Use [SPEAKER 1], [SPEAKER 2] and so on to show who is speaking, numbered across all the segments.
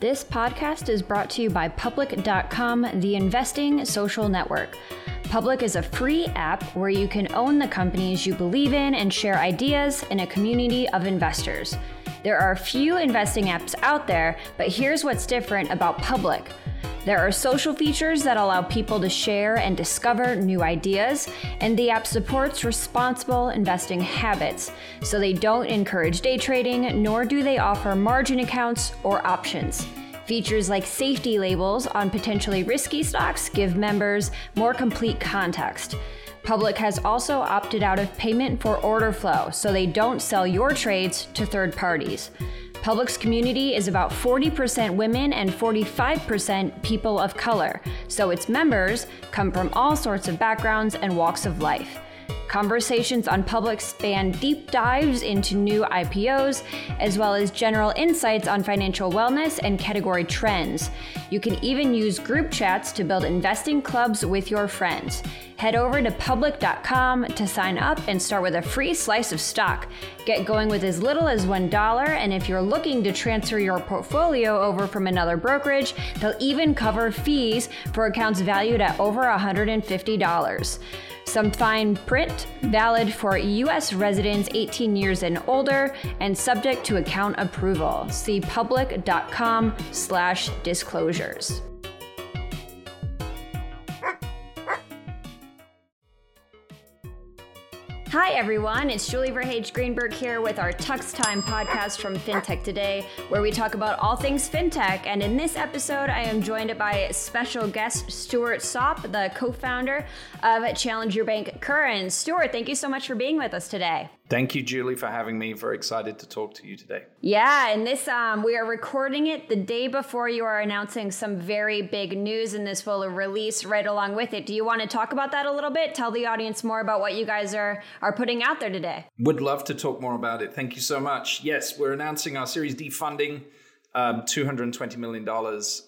[SPEAKER 1] This podcast is brought to you by Public.com, the investing social network. Public is a free app where you can own the companies you believe in and share ideas in a community of investors. There are few investing apps out there, but here's what's different about Public. There are social features that allow people to share and discover new ideas, and the app supports responsible investing habits, so they don't encourage day trading, nor do they offer margin accounts or options. Features like safety labels on potentially risky stocks give members more complete context. Public has also opted out of payment for order flow, so they don't sell your trades to third parties. Public's community is about 40% women and 45% people of color, so its members come from all sorts of backgrounds and walks of life. Conversations on Public span deep dives into new IPOs, as well as general insights on financial wellness and category trends. You can even use group chats to build investing clubs with your friends. Head over to public.com to sign up and start with a free slice of stock. Get going with as little as $1, and if you're looking to transfer your portfolio over from another brokerage, they'll even cover fees for accounts valued at over $150. Some fine print, valid for U.S. residents 18 years and older, and subject to account approval. See public.com/disclosures. Hi, everyone. It's Julie Verhage Greenberg here with our Tux Time podcast from FinTech Today, where we talk about all things FinTech. And in this episode, I am joined by special guest Stuart Sopp, the co founder of Challenger Bank Current. Stuart, thank you so much for being with us today.
[SPEAKER 2] Thank you, Julie, for having me. Very excited to talk to you today.
[SPEAKER 1] Yeah, and this um, we are recording it the day before you are announcing some very big news, and this will release right along with it. Do you want to talk about that a little bit? Tell the audience more about what you guys are are putting out there today.
[SPEAKER 2] Would love to talk more about it. Thank you so much. Yes, we're announcing our Series D funding. Um, $220 million.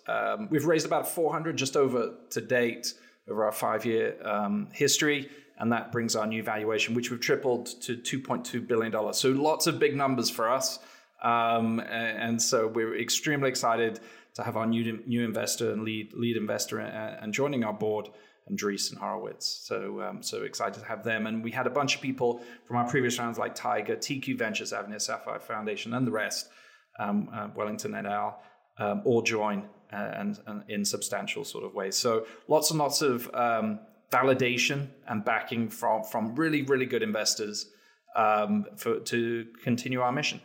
[SPEAKER 2] Um, we've raised about 400 just over to date over our five year um, history and that brings our new valuation, which we've tripled to $2.2 billion. So lots of big numbers for us. Um, and so we're extremely excited to have our new new investor and lead lead investor and joining our board, Andreessen Horowitz. So um, so excited to have them. And we had a bunch of people from our previous rounds like Tiger, TQ Ventures, Avenir Sapphire Foundation, and the rest, um, uh, Wellington et al., um, all join uh, and, and, in substantial sort of ways. So lots and lots of um, validation and backing from from really really good investors um, for to continue our mission.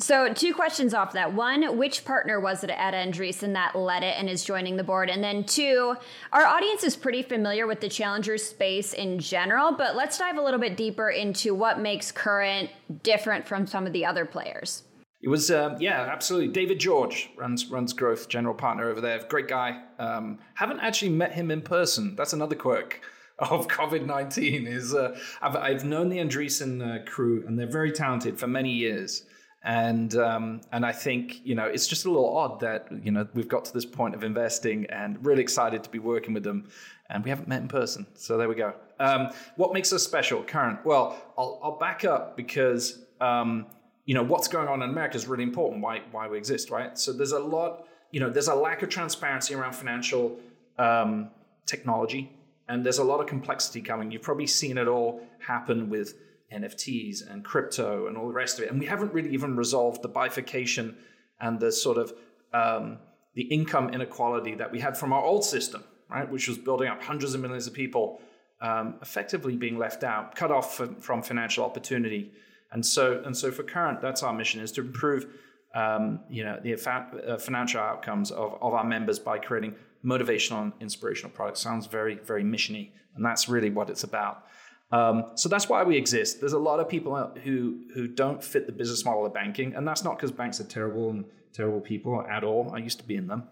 [SPEAKER 1] So, two questions off that. One, which partner was it at Andreessen that led it and is joining the board? And then two, our audience is pretty familiar with the challenger space in general, but let's dive a little bit deeper into what makes Current different from some of the other players.
[SPEAKER 2] It was um, yeah, absolutely. David George runs runs growth, general partner over there. Great guy. Um, haven't actually met him in person. That's another quirk of COVID nineteen. Is uh, I've, I've known the Andreessen uh, crew, and they're very talented for many years. And um, and I think you know it's just a little odd that you know we've got to this point of investing, and really excited to be working with them, and we haven't met in person. So there we go. Um, what makes us special, Current? Well, I'll, I'll back up because um, you know what's going on in America is really important. Why why we exist, right? So there's a lot, you know, there's a lack of transparency around financial um, technology, and there's a lot of complexity coming. You've probably seen it all happen with NFTs and crypto and all the rest of it, and we haven't really even resolved the bifurcation and the sort of um, the income inequality that we had from our old system, right, which was building up hundreds of millions of people um, effectively being left out, cut off from, from financial opportunity. And so, and so for current, that's our mission is to improve, um, you know, the uh, financial outcomes of, of our members by creating motivational and inspirational products. Sounds very, very missiony, and that's really what it's about. Um, so that's why we exist. There's a lot of people who who don't fit the business model of banking, and that's not because banks are terrible and terrible people at all. I used to be in them.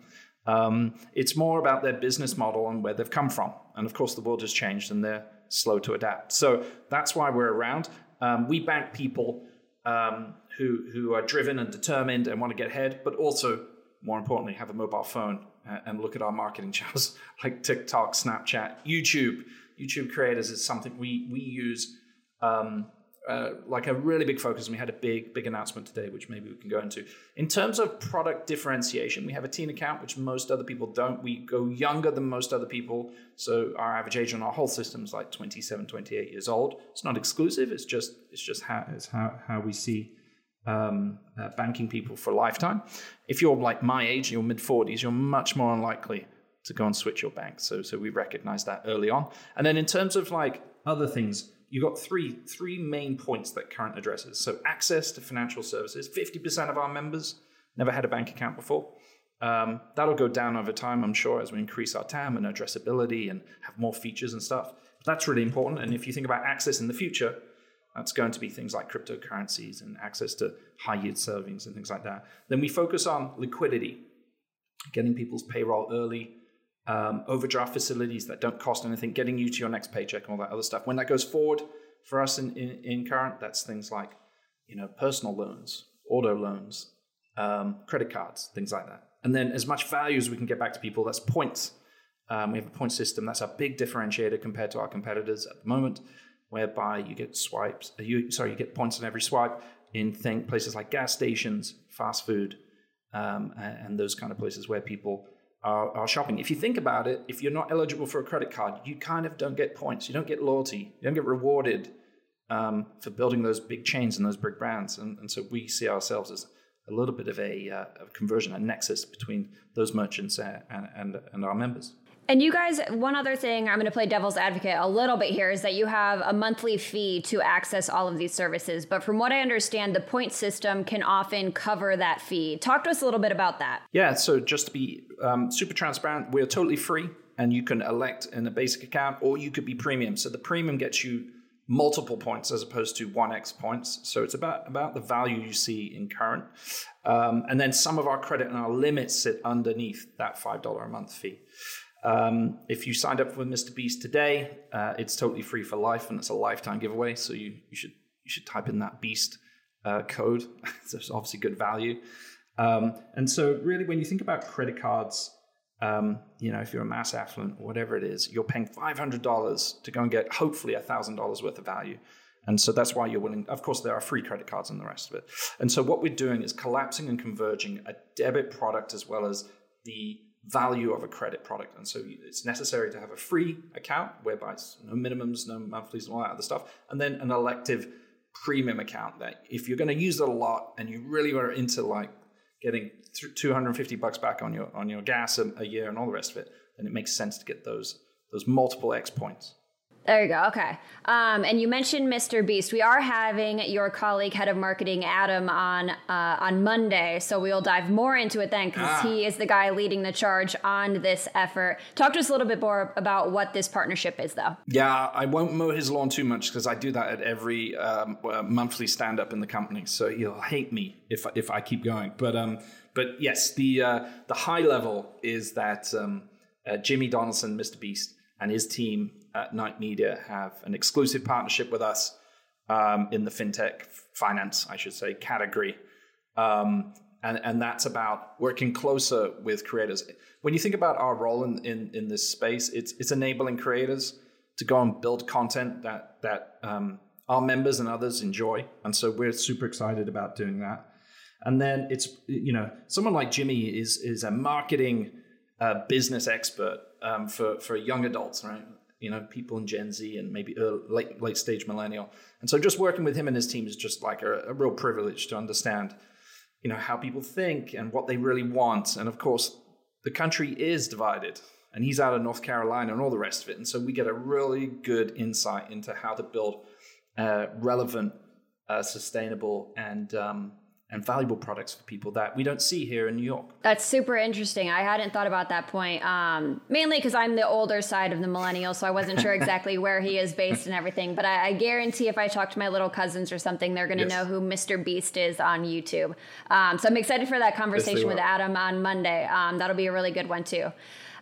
[SPEAKER 2] Um, it's more about their business model and where they've come from. And of course, the world has changed, and they're slow to adapt. So that's why we're around. Um, we bank people um, who who are driven and determined and want to get ahead, but also more importantly have a mobile phone and look at our marketing channels like TikTok, Snapchat, YouTube. YouTube creators is something we we use um, uh, like a really big focus, and we had a big, big announcement today, which maybe we can go into. In terms of product differentiation, we have a teen account, which most other people don't. We go younger than most other people, so our average age on our whole system is like 27, 28 years old. It's not exclusive. It's just, it's just how, it's how, how we see um, uh, banking people for a lifetime. If you're like my age, you're mid 40s, you're much more unlikely to go and switch your bank. So, so we recognize that early on. And then in terms of like other things you got three three main points that current addresses. So access to financial services. Fifty percent of our members never had a bank account before. Um, that'll go down over time, I'm sure, as we increase our TAM and addressability and have more features and stuff. But that's really important. And if you think about access in the future, that's going to be things like cryptocurrencies and access to high yield savings and things like that. Then we focus on liquidity, getting people's payroll early, um, overdraft facilities that don't cost anything, getting you to your next paycheck and all that other stuff. When that goes forward for us in, in, in current, that's things like you know personal loans, auto loans, um, credit cards, things like that. And then as much value as we can get back to people, that's points. Um, we have a point system. That's a big differentiator compared to our competitors at the moment, whereby you get swipes. Uh, you sorry, you get points on every swipe in think places like gas stations, fast food, um, and, and those kind of places where people are, are, shopping. If you think about it, if you're not eligible for a credit card, you kind of don't get points. You don't get loyalty. You don't get rewarded um, for building those big chains and those big brands. And, and so we see ourselves as a little bit of a, uh, a conversion, a nexus between those merchants and, and, and our members.
[SPEAKER 1] And you guys, one other thing I'm going to play devil's advocate a little bit here is that you have a monthly fee to access all of these services. But from what I understand, the point system can often cover that fee. Talk to us a little bit about that.
[SPEAKER 2] Yeah, so just to be um, super transparent, we're totally free and you can elect in a basic account or you could be premium. So the premium gets you multiple points as opposed to 1x points. So it's about, about the value you see in current. Um, and then some of our credit and our limits sit underneath that $5 a month fee. Um, if you signed up for Mr. Beast today, uh, it's totally free for life and it's a lifetime giveaway. So you, you should you should type in that Beast uh, code. It's obviously good value. Um, and so really, when you think about credit cards, um, you know, if you're a mass affluent or whatever it is, you're paying five hundred dollars to go and get hopefully thousand dollars worth of value. And so that's why you're willing. Of course, there are free credit cards and the rest of it. And so what we're doing is collapsing and converging a debit product as well as the value of a credit product. And so it's necessary to have a free account whereby it's no minimums, no monthlies, and all that other stuff. And then an elective premium account that if you're going to use it a lot and you really are into like getting 250 bucks back on your on your gas a, a year and all the rest of it, then it makes sense to get those those multiple X points.
[SPEAKER 1] There you go. Okay. Um, and you mentioned Mr. Beast. We are having your colleague, head of marketing, Adam, on uh, on Monday, so we'll dive more into it then because ah. he is the guy leading the charge on this effort. Talk to us a little bit more about what this partnership is, though.
[SPEAKER 2] Yeah, I won't mow his lawn too much because I do that at every um, uh, monthly stand up in the company. So he'll hate me if if I keep going. But um, but yes, the uh, the high level is that um, uh, Jimmy Donaldson, Mr. Beast, and his team at Night Media have an exclusive partnership with us um, in the fintech finance, I should say, category. Um, and, and that's about working closer with creators. When you think about our role in, in, in this space, it's, it's enabling creators to go and build content that, that um, our members and others enjoy. And so we're super excited about doing that. And then it's, you know, someone like Jimmy is, is a marketing uh, business expert um, for, for young adults, right? You know, people in Gen Z and maybe early, late late stage millennial. And so just working with him and his team is just like a, a real privilege to understand, you know, how people think and what they really want. And of course, the country is divided. And he's out of North Carolina and all the rest of it. And so we get a really good insight into how to build uh, relevant, uh, sustainable, and um, and valuable products for people that we don't see here in New York.
[SPEAKER 1] That's super interesting. I hadn't thought about that point, um, mainly because I'm the older side of the millennial, so I wasn't sure exactly where he is based and everything. But I, I, guarantee if I talk to my little cousins or something, they're going to yes. know who Mr. Beast is on YouTube. Um, so I'm excited for that conversation yes, with Adam on Monday. Um, that'll be a really good one too.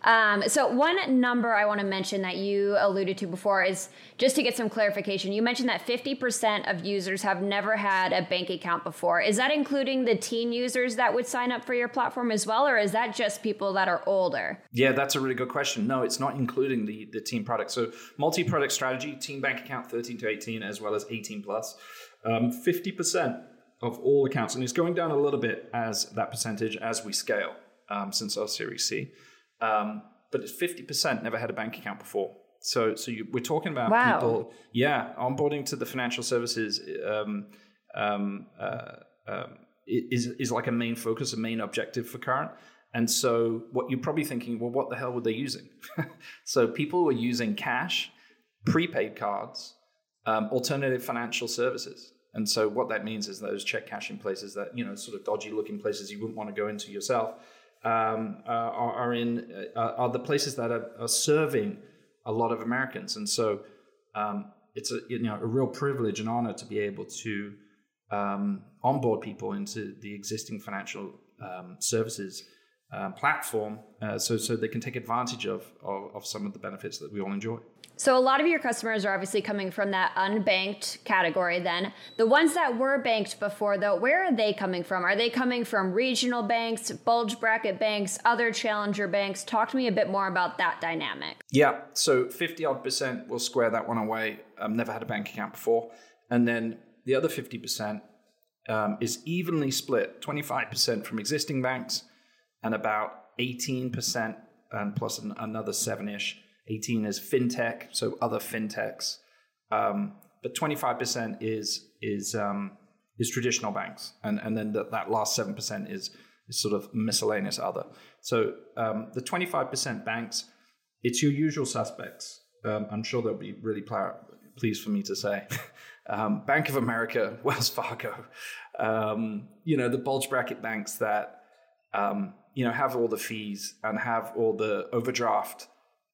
[SPEAKER 1] Um, so one number I want to mention that you alluded to before is just to get some clarification. You mentioned that 50% of users have never had a bank account before. Is that including the teen users that would sign up for your platform as well, or is that just people that are older?
[SPEAKER 2] Yeah, that's a really good question. No, it's not including the the teen product. So multi-product strategy, teen bank account 13 to 18, as well as 18 plus. Um, 50% of all accounts, and it's going down a little bit as that percentage as we scale um, since our Series C. Um, but it's 50% never had a bank account before. So, so you, we're talking about wow. people, yeah, onboarding to the financial services um, um, uh, um, is is like a main focus, a main objective for Current. And so, what you're probably thinking, well, what the hell were they using? so, people were using cash, prepaid cards, um, alternative financial services. And so, what that means is those check cashing places that you know, sort of dodgy looking places you wouldn't want to go into yourself um, uh, are, are, in uh, are the places that are, are, serving a lot of Americans, and so um, it's a you know a real privilege and honor to be able to um, onboard people into the existing financial um, services uh, platform, uh, so so they can take advantage of, of, of some of the benefits that we all enjoy.
[SPEAKER 1] So a lot of your customers are obviously coming from that unbanked category then. The ones that were banked before though, where are they coming from? Are they coming from regional banks, bulge bracket banks, other challenger banks? Talk to me a bit more about that dynamic.
[SPEAKER 2] Yeah, so 50 odd percent will square that one away. I've never had a bank account before. And then the other 50% um, is evenly split 25% from existing banks and about 18% and plus another seven ish 18 is fintech, so other fintechs. Um, but 25% is is um, is traditional banks, and and then the, that last seven percent is is sort of miscellaneous other. So um, the 25% banks, it's your usual suspects. Um, I'm sure they'll be really pl- pleased for me to say. Um, Bank of America, Wells Fargo, um, you know the bulge bracket banks that you know have all the fees and have all the overdraft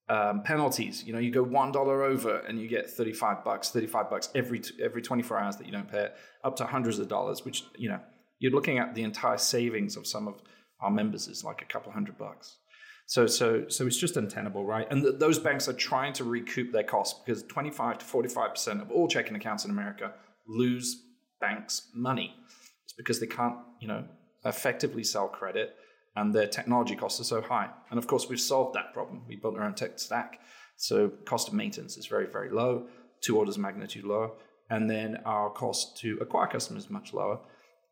[SPEAKER 2] um, penalties. You know, you go one dollar over and you get thirty five bucks, thirty five bucks every every twenty four hours that you don't pay it, up to hundreds of dollars. Which you know, you're looking at the entire savings of some of our members is like a couple hundred bucks. So so so it's just untenable, right? And th- those banks are trying to recoup their costs because twenty five to forty five percent of all checking accounts in America lose banks money. It's because they can't, you know, effectively sell credit and their technology costs are so high. And of course, we've solved that problem. We built our own tech stack. So cost of maintenance is very, very low, two orders of magnitude lower. And then our cost to acquire customers is much lower.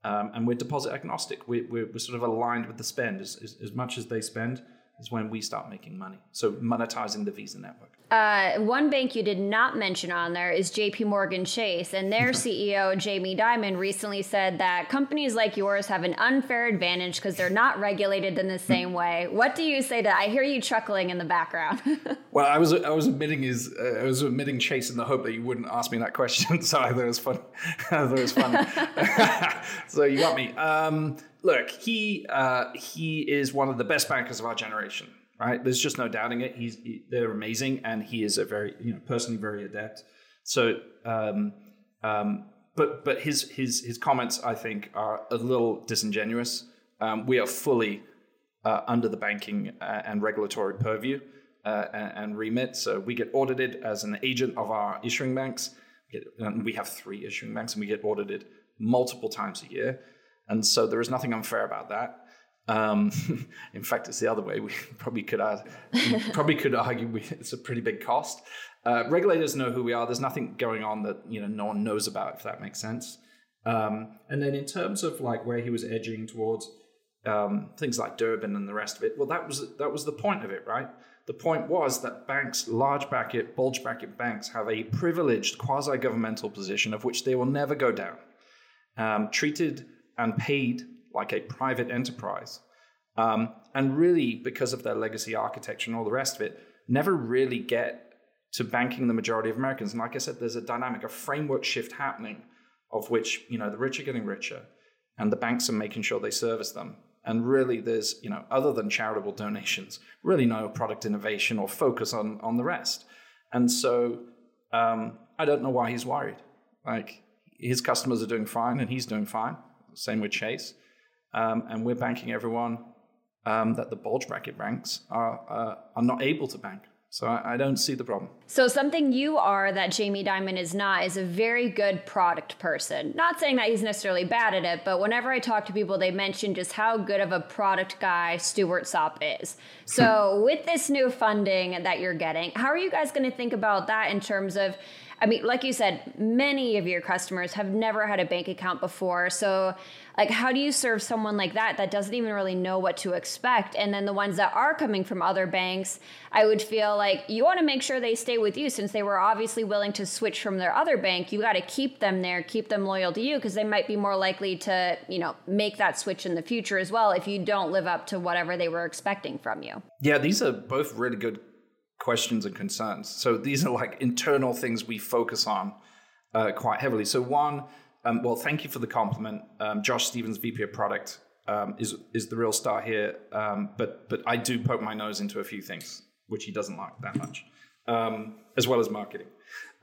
[SPEAKER 2] Um, and we're deposit agnostic. We, we're, we're, sort of aligned with the spend. As, as, as much as they spend is when we start making money. So monetizing the Visa network.
[SPEAKER 1] Uh, one bank you did not mention on there is JP Morgan Chase, and their CEO, Jamie Dimon, recently said that companies like yours have an unfair advantage because they're not regulated in the same way. What do you say to I hear you chuckling in the background.
[SPEAKER 2] well, I was I was admitting his uh, I was admitting Chase in the hope that you wouldn't ask me that question, so I thought it was fun. I thought it was fun. so you got me. Um, look, he uh, he is one of the best bankers of our generation right? There's just no doubting it. He's he, they're amazing, and he is a very you know personally very adept. So, um, um, but but his his his comments I think are a little disingenuous. Um, we are fully uh, under the banking uh, and regulatory purview uh, and, and, remit. So we get audited as an agent of our issuing banks. We, get, we have three issuing banks, and we get audited multiple times a year. And so there is nothing unfair about that. Um, in fact, it's the other way. We probably could probably could argue we, it's a pretty big cost. Uh, regulators know who we are. There's nothing going on that you know no one knows about, if that makes sense. Um, and then in terms of like where he was edging towards um, things like Durbin and the rest of it, well, that was that was the point of it, right? The point was that banks, large bracket, bulge bracket banks, have a privileged quasi-governmental position of which they will never go down, um, treated and paid like a private enterprise. Um, and really, because of their legacy architecture and all the rest of it, never really get to banking the majority of Americans. And like I said, there's a dynamic, a framework shift happening of which, you know, the rich are getting richer and the banks are making sure they service them. And really, there's, you know, other than charitable donations, really no product innovation or focus on, on the rest. And so um, I don't know why he's worried. Like, his customers are doing fine and he's doing fine. Same with Chase um, and we're banking everyone um, that the bulge bracket banks are uh, are not able to bank. So I, I, don't see the problem.
[SPEAKER 1] So something you are that Jamie Dimon is not is a very good product person. Not saying that he's necessarily bad at it, but whenever I talk to people, they mention just how good of a product guy Stuart Sopp is. So with this new funding that you're getting, how are you guys going to think about that in terms of I mean, like you said, many of your customers have never had a bank account before. So, like, how do you serve someone like that that doesn't even really know what to expect? And then the ones that are coming from other banks, I would feel like you want to make sure they stay with you since they were obviously willing to switch from their other bank. You got to keep them there, keep them loyal to you because they might be more likely to, you know, make that switch in the future as well if you don't live up to whatever they were expecting from you.
[SPEAKER 2] Yeah, these are both really good questions and concerns. So these are like internal things we focus on uh, quite heavily. So one, um, well, thank you for the compliment. Um, Josh Stevens, VP of Product, um, is is the real star here. Um, but but I do poke my nose into a few things which he doesn't like that much, um, as well as marketing.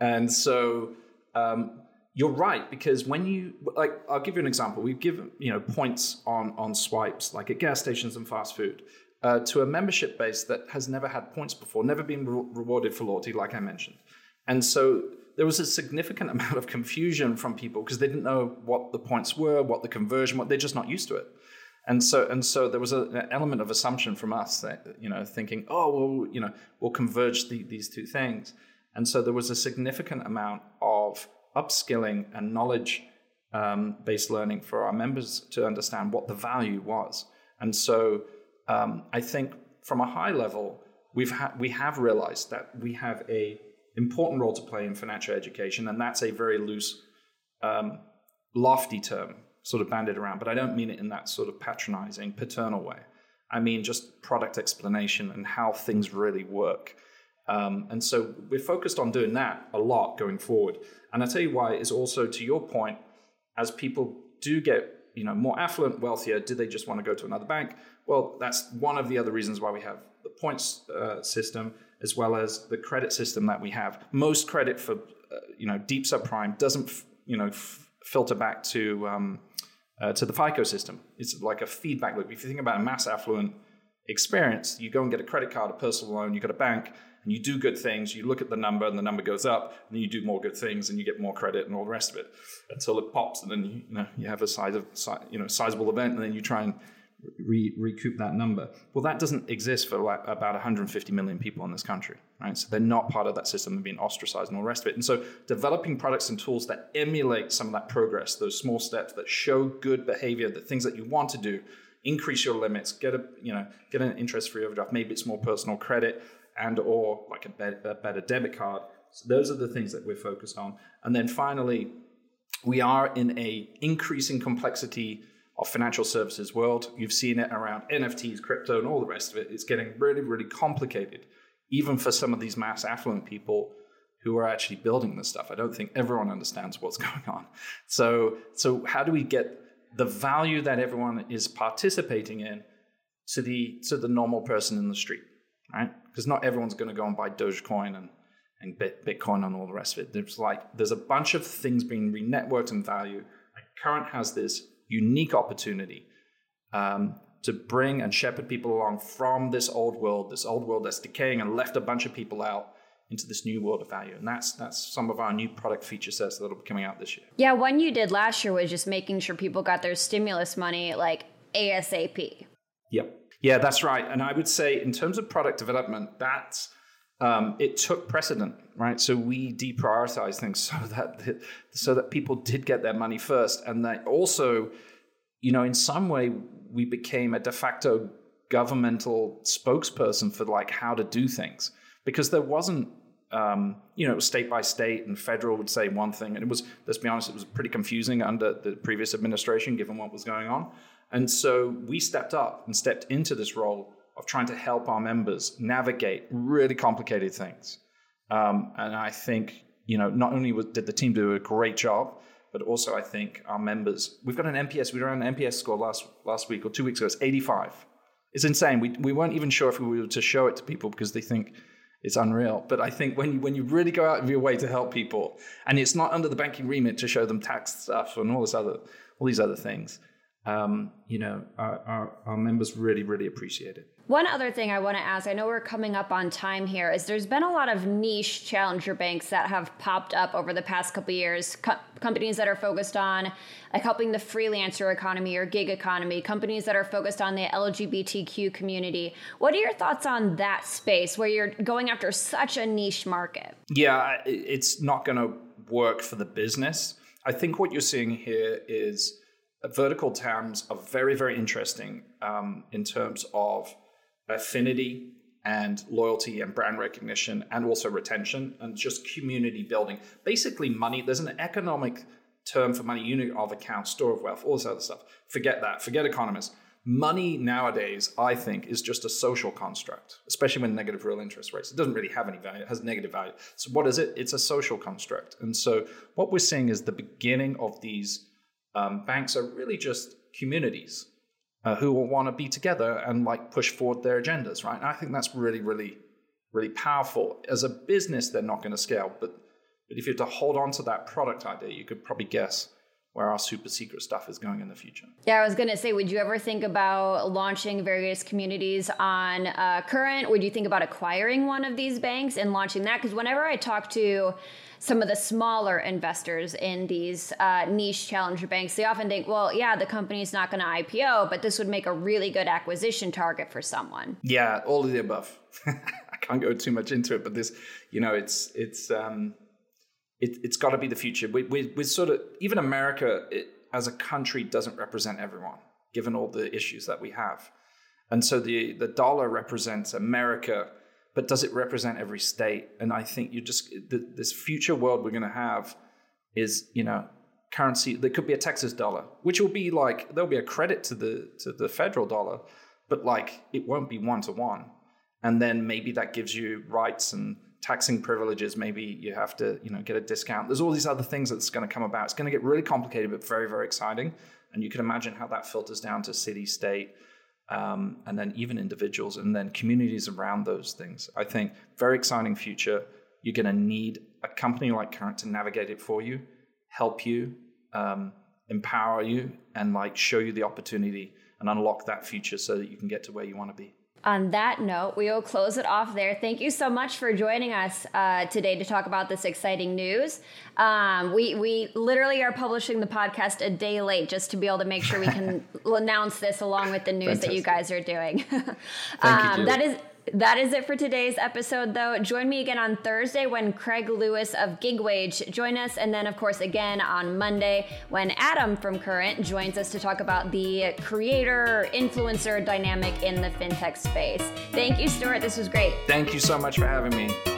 [SPEAKER 2] And so um, you're right because when you like, I'll give you an example. We've given you know points on on swipes like at gas stations and fast food uh, to a membership base that has never had points before, never been re- rewarded for loyalty, like I mentioned. And so there was a significant amount of confusion from people because they didn't know what the points were, what the conversion, what they're just not used to it. And so, and so there was a, an element of assumption from us that, you know, thinking, oh, well, you know, we'll converge the, these two things. And so there was a significant amount of upskilling and knowledge um, based learning for our members to understand what the value was. And so um, I think from a high level, we've ha- we have realized that we have a important role to play in financial education, and that's a very loose, um, lofty term, sort of banded around. But I don't mean it in that sort of patronizing, paternal way. I mean just product explanation and how things really work. Um, and so we're focused on doing that a lot going forward. And I tell you why is also to your point, as people do get you know more affluent, wealthier, do they just want to go to another bank? Well, that's one of the other reasons why we have the points uh, system as well as the credit system that we have. Most credit for uh, you know deep subprime doesn't f- you know f- filter back to um, uh, to the FICO system. It's like a feedback loop. If you think about a mass affluent experience, you go and get a credit card, a personal loan, you got a bank, and you do good things. You look at the number, and the number goes up, and you do more good things, and you get more credit, and all the rest of it, until it pops, and then you, you know you have a size of you know sizable event, and then you try and re- recoup that number. Well, that doesn't exist for like about 150 million people in this country, right? So they're not part of that system. They're being ostracized and all the rest of it. And so developing products and tools that emulate some of that progress, those small steps that show good behavior, the things that you want to do, increase your limits, get a you know get an interest-free overdraft. Maybe it's more personal credit and or like a better, a better debit card. So those are the things that we're focused on. And then finally, we are in a increasing complexity of financial services world. You've seen it around NFTs, crypto, and all the rest of it. It's getting really, really complicated, even for some of these mass affluent people who are actually building this stuff. I don't think everyone understands what's going on. So, so how do we get the value that everyone is participating in to the to the normal person in the street, right? Because not everyone's going to go and buy Dogecoin and and Bitcoin and all the rest of it. There's like there's a bunch of things being re-networked and value. Like Current has this unique opportunity um, to bring and shepherd people along from this old world, this old world that's decaying and left a bunch of people out into this new world of value. And that's that's some of our new product feature sets that'll be coming out this year.
[SPEAKER 1] Yeah, one you did last year was just making sure people got their stimulus money like ASAP.
[SPEAKER 2] Yep. Yeah, that's right. And I would say in terms of product development, that's um, it took precedent, right? So we deprioritized things so that so that people did get their money first, and that also, you know, in some way, we became a de facto governmental spokesperson for like how to do things. Because there wasn't, um, you know, it was state by state and federal would say one thing, and it was let's be honest, it was pretty confusing under the previous administration given what was going on, and so we stepped up and stepped into this role of trying to help our members navigate really complicated things. Um, and I think, you know, not only did the team do a great job, but also I think our members, we've got an NPS, we ran an NPS score last, last week or two weeks ago, it's 85. It's insane. We, we weren't even sure if we were to show it to people because they think it's unreal. But I think when you, when you really go out of your way to help people, and it's not under the banking remit to show them tax stuff and all this other, all these other things, um, you know, our, our, our members really, really appreciate it.
[SPEAKER 1] One other thing I want to ask, I know we're coming up on time here, is there's been a lot of niche challenger banks that have popped up over the past couple years. Co- companies that are focused on like helping the freelancer economy or gig economy, companies that are focused on the LGBTQ community. What are your thoughts on that space where you're going after such a niche market?
[SPEAKER 2] Yeah, it's not going to work for the business. I think what you're seeing here is vertical TAMs are very, very interesting um, in terms of affinity and loyalty and brand recognition and also retention and just community building. Basically, money, there's an economic term for money, unit of account, store of wealth, all this other stuff. Forget that, forget economists. Money nowadays, I think, is just a social construct, especially when negative real interest rates. It doesn't really have any value, it has negative value. So, what is it? It's a social construct. And so, what we're seeing is the beginning of these um, banks are really just communities uh, who will want to be together and like push forward their agendas, right? And I think that's really, really, really powerful. As a business, they're not going to scale, but but if you have to hold on to that product idea, you could probably guess where our super secret stuff is going in the future.
[SPEAKER 1] Yeah, I was going to say, would you ever think about launching various communities on uh, Current? Would you think about acquiring one of these banks and launching that? Because whenever I talk to some of the smaller investors in these uh, niche challenger banks, they often think, well, yeah, the company's not going to IPO, but this would make a really good acquisition target for someone.
[SPEAKER 2] Yeah, all of the above. I can't go too much into it, but this, you know, it's it's um, it, has got to be the future. We, we, we sort of even America it, as a country doesn't represent everyone, given all the issues that we have, and so the the dollar represents America but does it represent every state? And I think you just the, this future world we're going to have is you know currency. There could be a Texas dollar, which will be like there'll be a credit to the to the federal dollar, but like it won't be one to one. And then maybe that gives you rights and taxing privileges. Maybe you have to you know get a discount. There's all these other things that's going to come about. It's going to get really complicated, but very very exciting. And you can imagine how that filters down to city state um, and then even individuals and then communities around those things. I think very exciting future. You're going to need a company like Current to navigate it for you, help you, um, empower you, and like show you the opportunity and unlock that future so that you can get to where you want to be
[SPEAKER 1] on that note, we will close it off there. Thank you so much for joining us uh, today to talk about this exciting news. Um, we we literally are publishing the podcast a day late just to be able to make sure we can announce this along with the news Fantastic. that you guys are doing.
[SPEAKER 2] um,
[SPEAKER 1] that is that is it for today's episode, though. Join me again on Thursday when Craig Lewis of Gig Wage join us, and then, of course, again on Monday when Adam from Current joins us to talk about the creator influencer dynamic in the fintech space. Thank you, Stuart. This was great.
[SPEAKER 2] Thank you so much for having me.